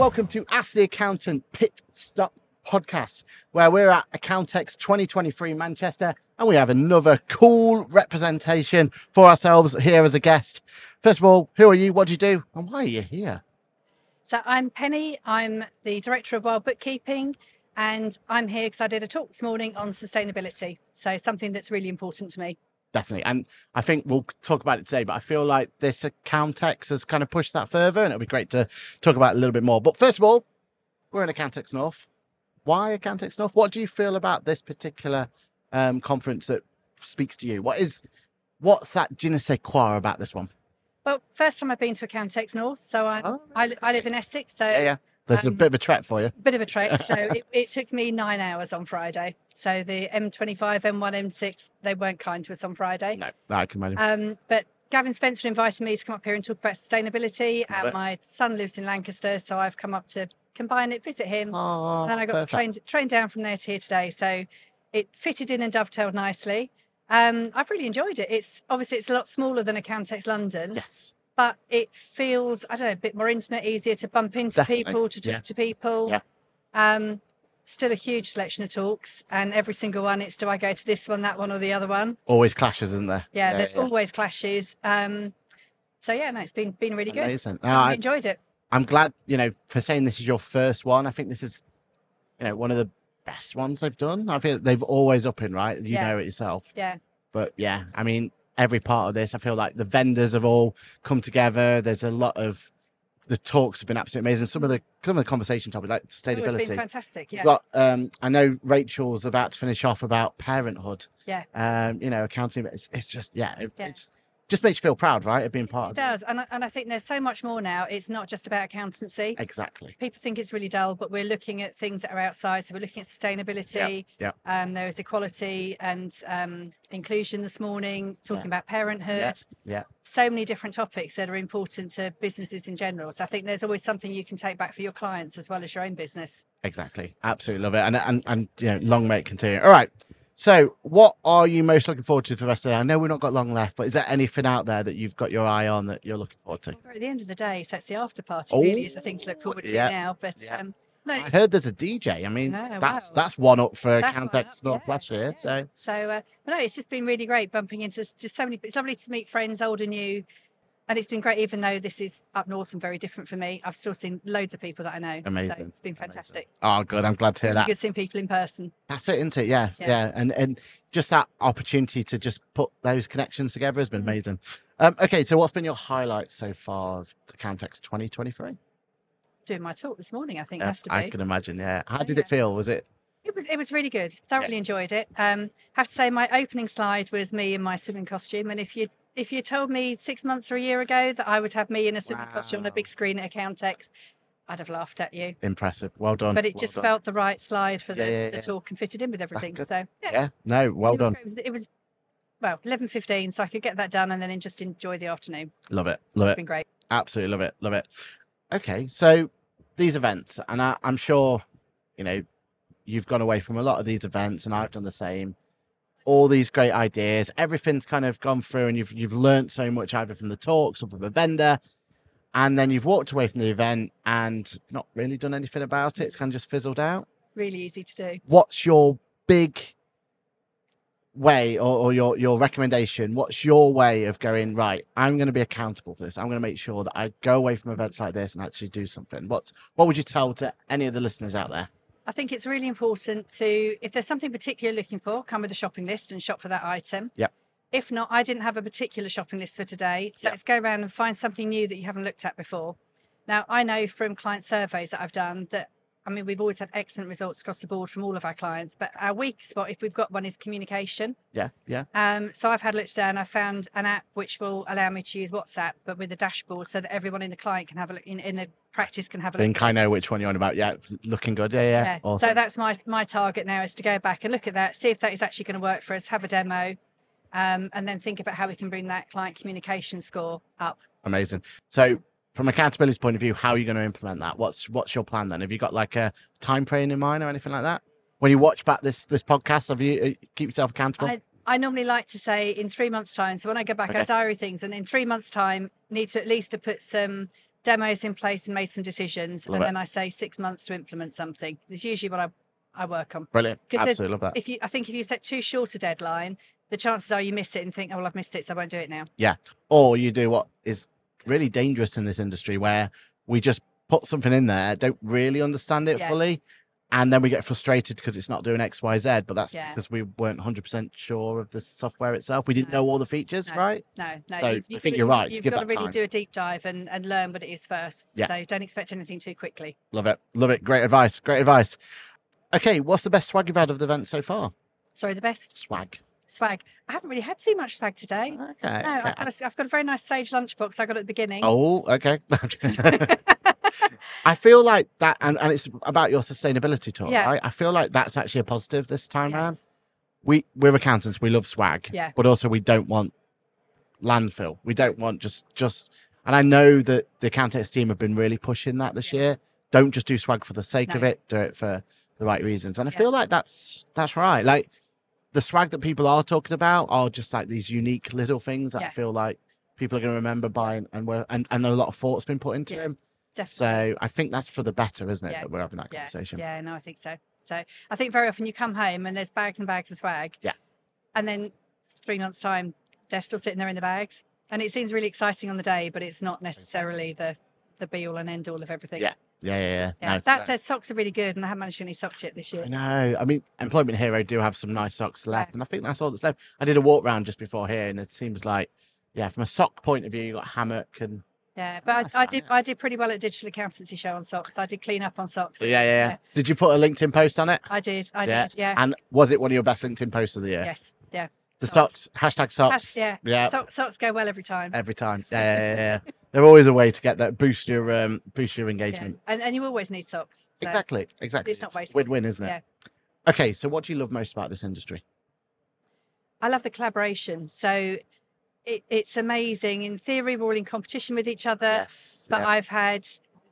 welcome to Ask the Accountant Pit Stop Podcast, where we're at Accountex 2023 Manchester and we have another cool representation for ourselves here as a guest. First of all, who are you? What do you do? And why are you here? So I'm Penny. I'm the director of Wild Bookkeeping, and I'm here because I did a talk this morning on sustainability. So something that's really important to me. Definitely. And I think we'll talk about it today, but I feel like this Accountex has kind of pushed that further and it'll be great to talk about it a little bit more. But first of all, we're in Accountex North. Why Accountex North? What do you feel about this particular um, conference that speaks to you? What is, what's that je ne sais quoi about this one? Well, first time I've been to Accountex North. So I, Oh, I, I live in Essex. So Yeah, yeah. A Um, bit of a trek for you. bit of a trek. So it, it took me nine hours on Friday. So the M25, M1, M6, they weren't kind to us on Friday. No, I can imagine. Um, but Gavin Spencer invited me to come up here and talk about sustainability. Love and it. my son lives in Lancaster, so I've come up to combine it, visit him, oh, and then I got perfect. trained trained down from there to here today. So it fitted in and dovetailed nicely. Um, I've really enjoyed it. It's obviously it's a lot smaller than Accountex London, Yes. But it feels I don't know a bit more intimate, easier to bump into Definitely, people, to talk yeah. to people. Yeah. Um, still a huge selection of talks, and every single one it's do I go to this one, that one, or the other one? Always clashes, isn't there? Yeah, there's yeah. always clashes. Um, so yeah, no, it's been been really good. Amazing. No, I, enjoyed it. I'm glad, you know, for saying this is your first one. I think this is, you know, one of the best ones they've done. I feel they've always up in, right? You Yeah. know it yourself. Yeah. But yeah, I mean, every part of this, I feel like the vendors have all come together. There's a lot of the talks have been absolutely amazing. Some of the some of the conversation topics like Oh, sustainability. been fantastic. Yeah. got um I know Rachel's about to finish off about parenthood. Yeah. Um, you know, accounting. It's, it's just yeah, it, Yeah. it's just makes you feel proud, right? Of being part It of it. does, and I, and I think there's so much more now. It's not just about accountancy. Exactly. People think it's really dull, but we're looking at things that are outside. So we're looking at sustainability. yeah. Um, there is equality and um, inclusion this morning. Talking about parenthood. Yeah. So many different topics that are important to businesses in general. So I think there's always something you can take back for your clients as well as your own business. Exactly. Absolutely love it. And and and you know, long may it continue. All right. So what are you most looking forward to for the rest of the day? I know we've not got long left, but is there anything out there that you've got your eye on that you're looking forward to? At the end of the day, so it's the after party really is the thing to look forward to yeah, now. But yeah. um, no, I heard there's a DJ. I mean, No, that's wow. that's one up for Accountex North yeah, last year. yeah. So So, uh, but no, it's just been really great bumping into just so many. It's lovely to meet friends, old and new, and it's been great. Even though this is up north and very different for me, I've still seen loads of people that I know. So Amazing, it's been fantastic. oh good, I'm glad to hear that. Good seeing people in person. That's it, isn't it? Yeah, yeah, Yeah. And and just that opportunity to just put those connections together has been Mhm. amazing. Um, okay, so what's been your highlight so far of the Accountex 2023? Doing my talk this morning, I think Yeah, has to be. I can imagine. Yeah. How did yeah. it feel? Was it? It was it was really good. Thoroughly enjoyed it. Um, have to say my opening slide was me in my swimming costume, and if you if you told me six months or a year ago that I would have me in a swimming costume on a big screen at Accountex, I'd have laughed at you. Impressive. Well done. But it well just done. felt the right slide for the, Yeah, yeah, the talk and fitted in with everything. So yeah, Yeah. No. Well it done. It was, it was well eleven fifteen, so I could get that done and then just enjoy the afternoon. Love it. Love It's it. been great. Absolutely love it. Love it. Okay. So these events, and I, I'm sure, you know, you've gone away from a lot of these events, and I've done the same. All these great ideas, everything's kind of gone through, and you've you've learned so much either from the talks or from a vendor, and then you've walked away from the event and not really done anything about it. It's kind of just fizzled out. Really easy to do. What's your big way or, or your your recommendation? What's your way of going right? I'm going to be accountable for this. I'm going to make sure that I go away from events like this and actually do something. What what would you tell to any of the listeners out there? I think it's really important to, if there's something particular you're looking for, come with a shopping list and shop for that item. Yep. If not, I didn't have a particular shopping list for today. So Yep. let's go around and find something new that you haven't looked at before. Now, I know from client surveys that I've done that, I mean, we've always had excellent results across the board from all of our clients, but our weak spot, if we've got one, is communication. Yeah, yeah, Um, so I've had a look today and I found an app which will allow me to use WhatsApp, but with a dashboard so that everyone in the client can have a look, in, in the practice can have a look. think I know which one you're on about. Yeah, looking good. Yeah, yeah. Yeah. Awesome. So that's my my target now is to go back and look at that, see if that is actually going to work for us, have a demo, um, and then think about how we can bring that client communication score up. Amazing. So from accountability point of view, how are you going to implement that? What's what's your plan then? Have you got like a time frame in mind or anything like that? When you watch back this this podcast, have you uh, keep yourself accountable? I, I normally like to say in three months' time. So when I go back, Okay. I diary things, and in three months' time, need to at least to put some demos in place and made some decisions, Love and it. then I say six months to implement something. It's usually what I, I work on. Brilliant, Absolutely love that. If you, I think if you set too short a deadline, the chances are you miss it and think, oh, well, I've missed it, so I won't do it now. Yeah. Or you do what is really dangerous in this industry where we just put something in there, don't really understand it Yeah. fully, and then we get frustrated because it's not doing X, Y, Z. But that's Yeah. because we weren't 100% sure of the software itself. We didn't No. know all the features, No. right? No, no. So I you've- you've think you're right, You've give got to really time. do a deep dive and, and learn what it is first. Yeah. So don't expect anything too quickly. Love it. Love it. Great advice. Great advice. Okay, what's the best swag you've had of the event so far? Sorry, the best Swag. Swag. I haven't really had too much swag today. Okay. No, okay. I've got, a, I've got a very nice Sage lunchbox I got at the beginning. Oh, okay. I feel like that, and, and it's about your sustainability talk, Yeah. right? I feel like that's actually a positive this time around. We we're Accountex, we love swag, Yeah. but also we don't want landfill. We don't want just just. And I know that the accountants team have been really pushing that this Yeah. year. Don't just do swag for the sake of it. Do it for the right reasons. And I Yeah. feel like that's that's right. Like the swag that people are talking about are just like these unique little things that I feel like people are going to remember buying and were and, and a lot of thought's been put into Yeah. them. Definitely. So I think that's for the better, isn't it? Yeah. That we're having that yeah, conversation. yeah, no, I think so. So I think very often you come home and there's bags and bags of swag. Yeah. And then three months' time, they're still sitting there in the bags. And it seems really exciting on the day, but it's not necessarily the the be all and end all of everything. Yeah, Yeah, yeah, yeah. Yeah, No, that no. said, socks are really good, and I haven't managed any socks yet this year. Know. I mean, Employment Hero do have some nice socks left, and I think that's all that's left. I did a walk round just before here, and it seems like, yeah, from a sock point of view, you got hammock and Yeah, but I, I did yeah. I did pretty well at digital accountancy show on socks. I did clean up on socks. yeah, yeah, yeah. Did you put a LinkedIn post on it? I did. I Yeah. did. Yeah. And was it one of your best LinkedIn posts of the year? Yes. Yeah. The socks. socks, hashtag socks. yeah. yeah, So- socks go well every time. every time. Yeah, yeah, yeah, yeah. They're always a way to get that boost your um boost your Yeah. engagement. And, and you always need socks. So, Exactly, exactly. it's not wasteful. win-win, isn't it? Yeah. Okay, so what do you love most about this industry? I love the collaboration. So it, it's amazing. In theory, we're all in competition with each other. yes. But yeah. I've had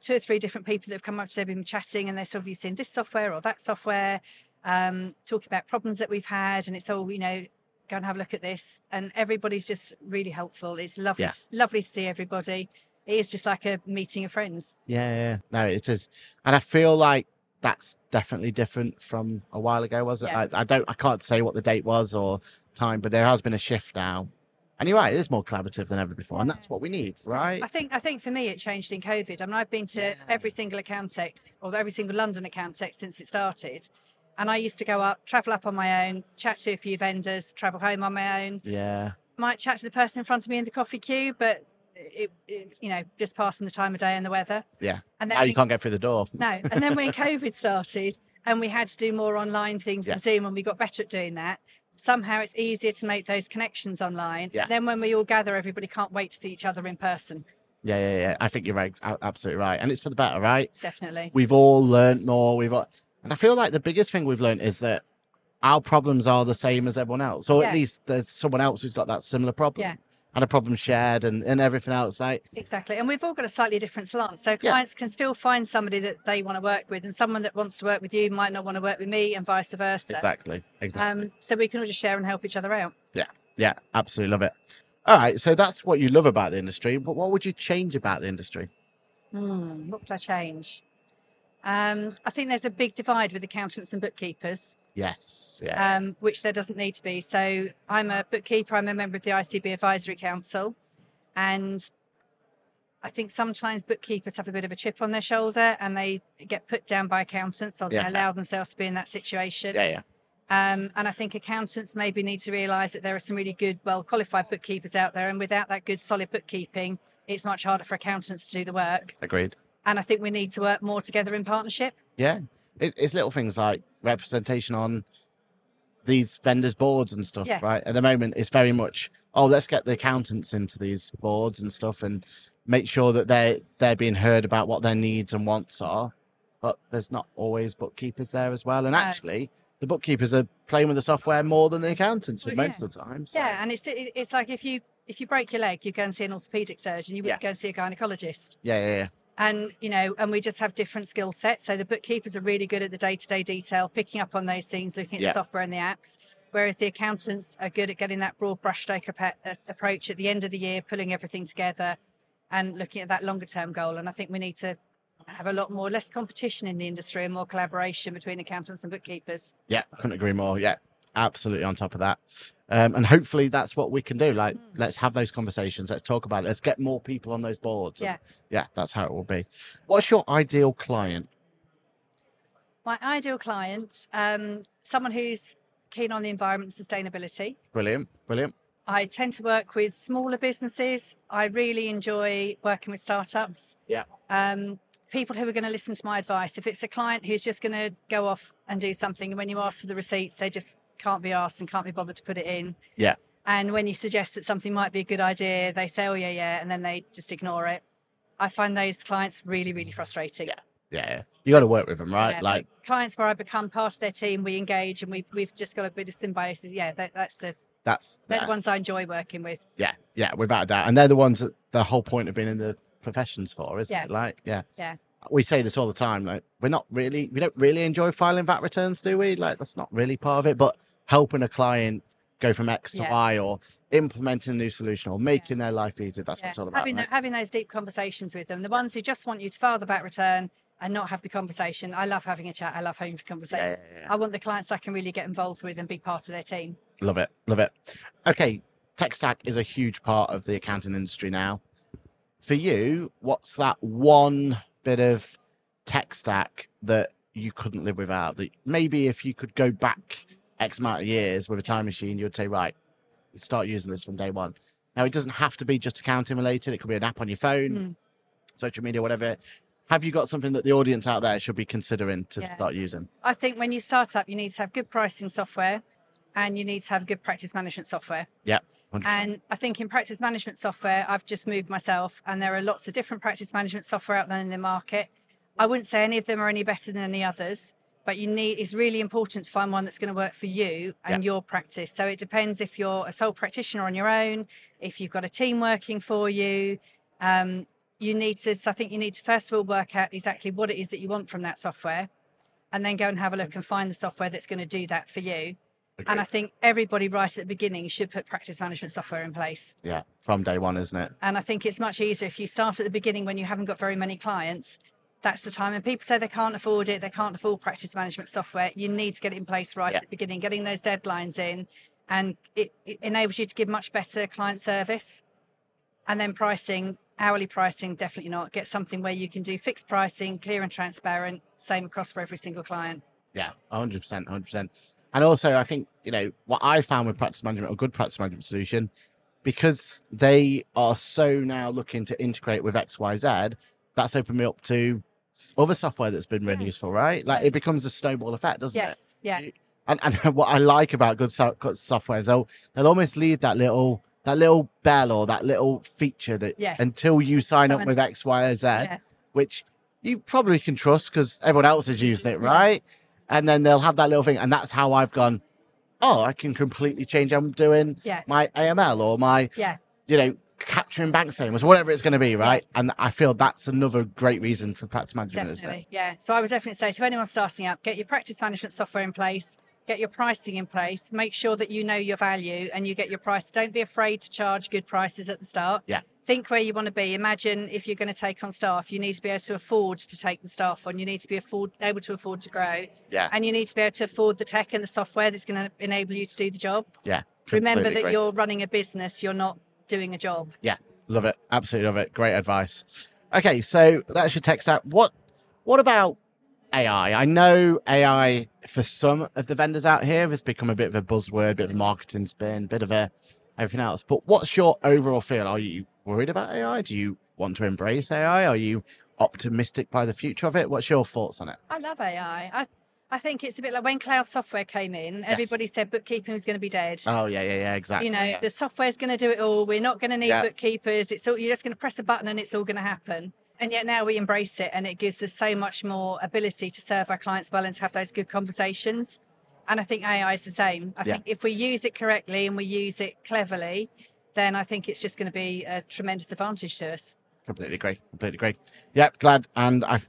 two or three different people that have come up to me, been chatting, and they're sort of using this software or that software, um, talking about problems that we've had, and it's all you know. Go and have a look at this, and everybody's just really helpful. It's lovely, Yeah. lovely to see everybody. It is just like a meeting of friends. Yeah, yeah, yeah. No, it is, and I feel like that's definitely different from a while ago. Was it? Yeah. I, I don't, I can't say what the date was or time, but there has been a shift now. And you're right; it is more collaborative than ever before, and that's what we need, right? I think I think for me it changed in COVID. I mean, I've been to Yeah. every single Accountex or every single London Accountex since it started, and I used to go up, travel up on my own, chat to a few vendors, travel home on my own. Yeah, Might chat to the person in front of me in the coffee queue, but it, it you know just passing the time of day and the weather. yeah. And then Now you can't get through the door. no, and then when COVID started and we had to do more online things Yeah. and Zoom, and we got better at doing that. Somehow it's easier to make those connections online. Yeah. Then when we all gather, everybody can't wait to see each other in person. Yeah, yeah, yeah. I think you're right, absolutely right, and it's for the better, right? Definitely. We've all learned more. We've, all, and I feel like the biggest thing we've learned is that our problems are the same as everyone else, or at least there's someone else who's got that similar problem, Yeah. and a problem shared, and, and everything else. Like, Exactly. And we've all got a slightly different slant. So Yeah. clients can still find somebody that they want to work with, and someone that wants to work with you might not want to work with me, and vice versa. exactly, exactly. Um, so we can all just share and help each other out. Yeah, Yeah. absolutely love it. All right, so that's what you love about the industry. But what would you change about the industry? Hmm, what would I change? Um, I think there's a big divide with accountants and bookkeepers, Yes, yeah, um, which there doesn't need to be. So I'm a bookkeeper, I'm a member of the ICB Advisory Council, and I think sometimes bookkeepers have a bit of a chip on their shoulder and they get put down by accountants or Yeah. they allow themselves to be in that situation. yeah, yeah, Um, and I think accountants maybe need to realise that there are some really good, well qualified bookkeepers out there. And without that good, solid bookkeeping, it's much harder for accountants to do the work. agreed. And I think we need to work more together in partnership. Yeah, it, it's little things like representation on these vendors' boards and stuff, Yeah. right? At the moment, it's very much oh, let's get the accountants into these boards and stuff, and make sure that they they're being heard about what their needs and wants are. But there's not always bookkeepers there as well, and actually, the bookkeepers are playing with the software more than the accountants Well, most yeah. of the time. So. Yeah, and it's it's like if you if you break your leg, you go and see an orthopedic surgeon. You wouldn't go and see a gynecologist. yeah, yeah, yeah. And you know, and we just have different skill sets. So the bookkeepers are really good at the day to day detail, picking up on those things, looking at Yeah. the software and the apps. Whereas the accountants are good at getting that broad brushstroke uh, approach at the end of the year, pulling everything together, and looking at that longer term goal. And I think we need to have a lot more less competition in the industry and more collaboration between accountants and bookkeepers. Yeah, I couldn't agree more. Yeah, absolutely on top of that. Um, and hopefully that's what we can do. Like, Mm. let's have those conversations. Let's talk about it. Let's get more people on those boards. And Yeah. yeah, that's how it will be. What's your ideal client? My ideal client, um, someone who's keen on the environment and sustainability. Brilliant, brilliant. I tend to work with smaller businesses. I really enjoy working with startups. Yeah. Um, people who are going to listen to my advice. If it's a client who's just going to go off and do something, and when you ask for the receipts, they just can't be asked and can't be bothered to put it in. Yeah. And when you suggest that something might be a good idea, they say, oh, yeah, yeah, and then they just ignore it. I find those clients really, really mm. frustrating. Yeah. Yeah, yeah. you got to work with them, right? Yeah, like, clients where I become part of their team, we engage and we've, we've just got a bit of symbiosis. Yeah, that, that's the, that's they're yeah, the ones I enjoy working with. yeah, yeah, without a doubt. And they're the ones that the whole point of being in the professions for, isn't Yeah. it? Like, yeah, Yeah. We say this all the time. Like, we're not really, we don't really enjoy filing VAT returns, do we? Like, that's not really part of it. But helping a client go from X to Yeah. Y, or implementing a new solution, or making their life easier. That's what it's all about. having right? tho- having those deep conversations with them. The ones who just want you to file the VAT return and not have the conversation. I love having a chat. I love having a conversation. Yeah, yeah, yeah. I want the clients I can really get involved with and be part of their team. Love it. Love it. Okay. Tech stack is a huge part of the accounting industry now. For you, what's that one bit of tech stack that you couldn't live without? That maybe if you could go back X amount of years with a time machine, you would say, right, start using this from day one. Now, it doesn't have to be just accounting related, it could be an app on your phone, Mm. social media, whatever. Have you got something that the audience out there should be considering to Yeah. start using? I think when you start up, you need to have good pricing software and you need to have good practice management software. Yeah. 100%. And I think in practice management software, I've just moved myself, and there are lots of different practice management software out there in the market. I wouldn't say any of them are any better than any others, but you need it's really important to find one that's going to work for you and your practice. So it depends if you're a sole practitioner on your own, if you've got a team working for you. Um, you need to, so I think you need to first of all work out exactly what it is that you want from that software, and then go and have a look and find the software that's going to do that for you. And I think everybody right at the beginning should put practice management software in place. yeah, from day one, isn't it? And I think it's much easier if you start at the beginning when you haven't got very many clients. That's the time. And people say they can't afford it, they can't afford practice management software. You need to get it in place right Yeah. at the beginning, getting those deadlines in, and it, it enables you to give much better client service. And then pricing, hourly pricing, definitely not. Get something where you can do fixed pricing, clear and transparent, same across for every single client. Yeah, hundred percent, hundred percent. And also, I think you know what I found with practice management, a good practice management solution, because they are so now looking to integrate with X, Y, Z. That's opened me up to other software that's been really hmm. useful, right? Like it becomes a snowball effect, doesn't it? yes. Yeah. And, and what I like about good, so- good software is they'll they'll almost leave that little that little bell or that little feature that Yes. until you sign up with X, Y, or Z, Yeah. which you probably can trust because everyone else is using it, Yeah. And then they'll have that little thing, and that's how I've gone. Oh, I can completely change. I'm doing Yeah. my AML or my, Yeah. you know, capturing bank statements, whatever it's going to be, right? And I feel that's another great reason for practice management? Definitely, yeah. So I would definitely say to anyone starting up, get your practice management software in place, get your pricing in place, make sure that you know your value and you get your price. Don't be afraid to charge good prices at the start. Yeah. Think where you want to be. Imagine if you're going to take on staff, you need to be able to afford to take the staff on. You need to be afford, able to afford to grow, Yeah, and you need to be able to afford the tech and the software that's going to enable you to do the job. yeah. Remember that agree. you're running a business; you're not doing a job. Yeah, love it. Absolutely love it. Great advice. Okay, so that's your tech stack. What what about AI? I know AI for some of the vendors out here has become a bit of a buzzword, bit of a marketing spin, bit of a everything else. But what's your overall feel? Are you worried about AI? Do you want to embrace AI? Are you optimistic by the future of it? What's your thoughts on it? I love AI. I, I think it's a bit like when cloud software came in, everybody said bookkeeping was going to be dead. Oh yeah, yeah, yeah, exactly. you know, yeah. the software's going to do it all. We're not going to need Yeah. bookkeepers. It's all you're just going to press a button and it's all going to happen. And yet now we embrace it, and it gives us so much more ability to serve our clients well and to have those good conversations. And I think AI is the same. I Yeah. think if we use it correctly and we use it cleverly, then I think it's just going to be a tremendous advantage to us. Completely agree. Completely agree. Yep, glad. And I,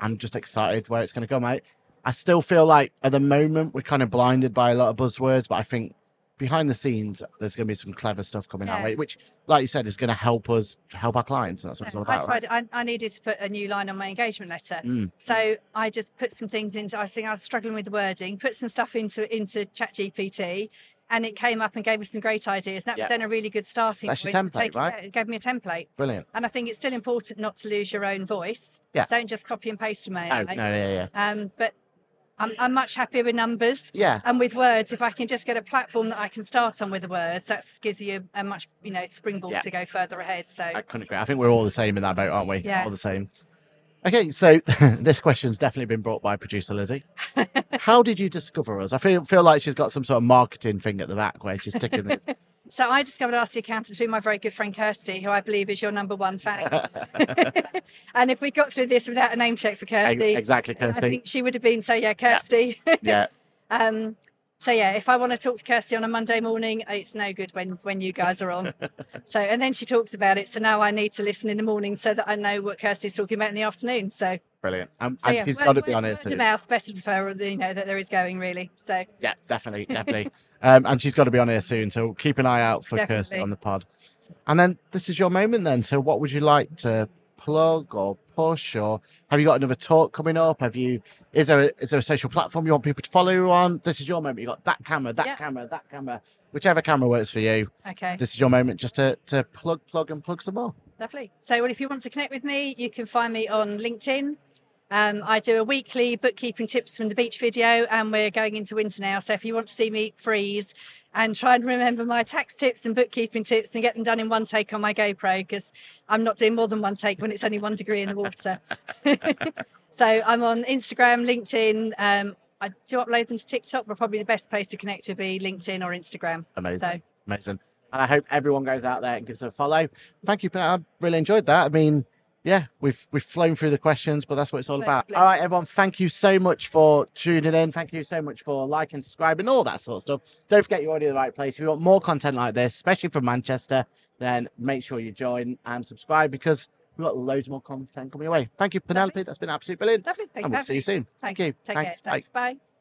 I'm just excited where it's going to go, mate. I still feel like at the moment we're kind of blinded by a lot of buzzwords, but I think behind the scenes, there's going to be some clever stuff coming our Yeah. way, which, like you said, is going to help us help our clients. And that's what it's all I about. right? I, I needed to put a new line on my engagement letter, Mm. so I just put some things into. I think I was struggling with the wording. Put some stuff into into ChatGPT, and it came up and gave me some great ideas. That Yeah. was then a really good starting That's your point. to template, take right? It gave me a template, Brilliant. and I think it's still important not to lose your own voice. Yeah. Don't just copy and paste from Oh, no, yeah, yeah. Um, but I'm, I'm much happier with numbers. Yeah. And with words, if I can just get a platform that I can start on with the words, that gives you a much, you know, springboard Yeah. to go further ahead. So I couldn't agree. I think we're all the same in that boat, aren't we? Yeah. All the same. Okay, so this question's definitely been brought by producer Lizzie. How did you discover us? I feel feel like she's got some sort of marketing thing at the back where she's ticking this. So I discovered Ask the Accountant through my very good friend Kirsty, who I believe is your number one fan. and if we got through this without a name check for Kirsty, exactly, I Kirsty. think she would have been so yeah, Kirsty. Yeah, um, so yeah, if I want to talk to Kirsty on a Monday morning, it's no good when when you guys are on. so and then she talks about it. So now I need to listen in the morning so that I know what Kirsty's talking about in the afternoon. So, brilliant. Um, so and yeah, she's word- got to be honest. Word of mouth, best of referral, you know that there is going really. So Yeah, definitely, definitely. um, and she's got to be on here soon, so keep an eye out for Kirsty on the pod. And then this is your moment then. So what would you like to plug or push or have you got another talk coming up? Have you is there a, is there a social platform you want people to follow you on? This is your moment. You got that camera, that Yeah. camera, that camera, whichever camera works for you. okay. This is your moment just to to plug, plug and plug some more. Lovely. So, well, if you want to connect with me, you can find me on LinkedIn. Um, I do a weekly bookkeeping tips from the beach video, and we're going into winter now. So, if you want to see me freeze and try and remember my tax tips and bookkeeping tips and get them done in one take on my GoPro, because I'm not doing more than one take when it's only one degree in the water. so, I'm on Instagram, LinkedIn. Um, I do upload them to TikTok, but probably the best place to connect would be LinkedIn or Instagram. Amazing. So, Amazing. And I hope everyone goes out there and gives it a follow. Thank you, Peter. I really enjoyed that. I mean, yeah, we've we've flown through the questions, but that's what it's all about. All right, everyone, thank you so much for tuning in. Thank you so much for liking, subscribing, all that sort of stuff. Don't forget you're already in the right place. If you want more content like this, especially from Manchester, then make sure you join and subscribe because we've got loads more content coming your way. Thank you, Penelope. That's been absolutely brilliant. lovely. Thank and you. we'll see you soon. Thank you. Take Thanks. care. Bye. Thanks. Bye.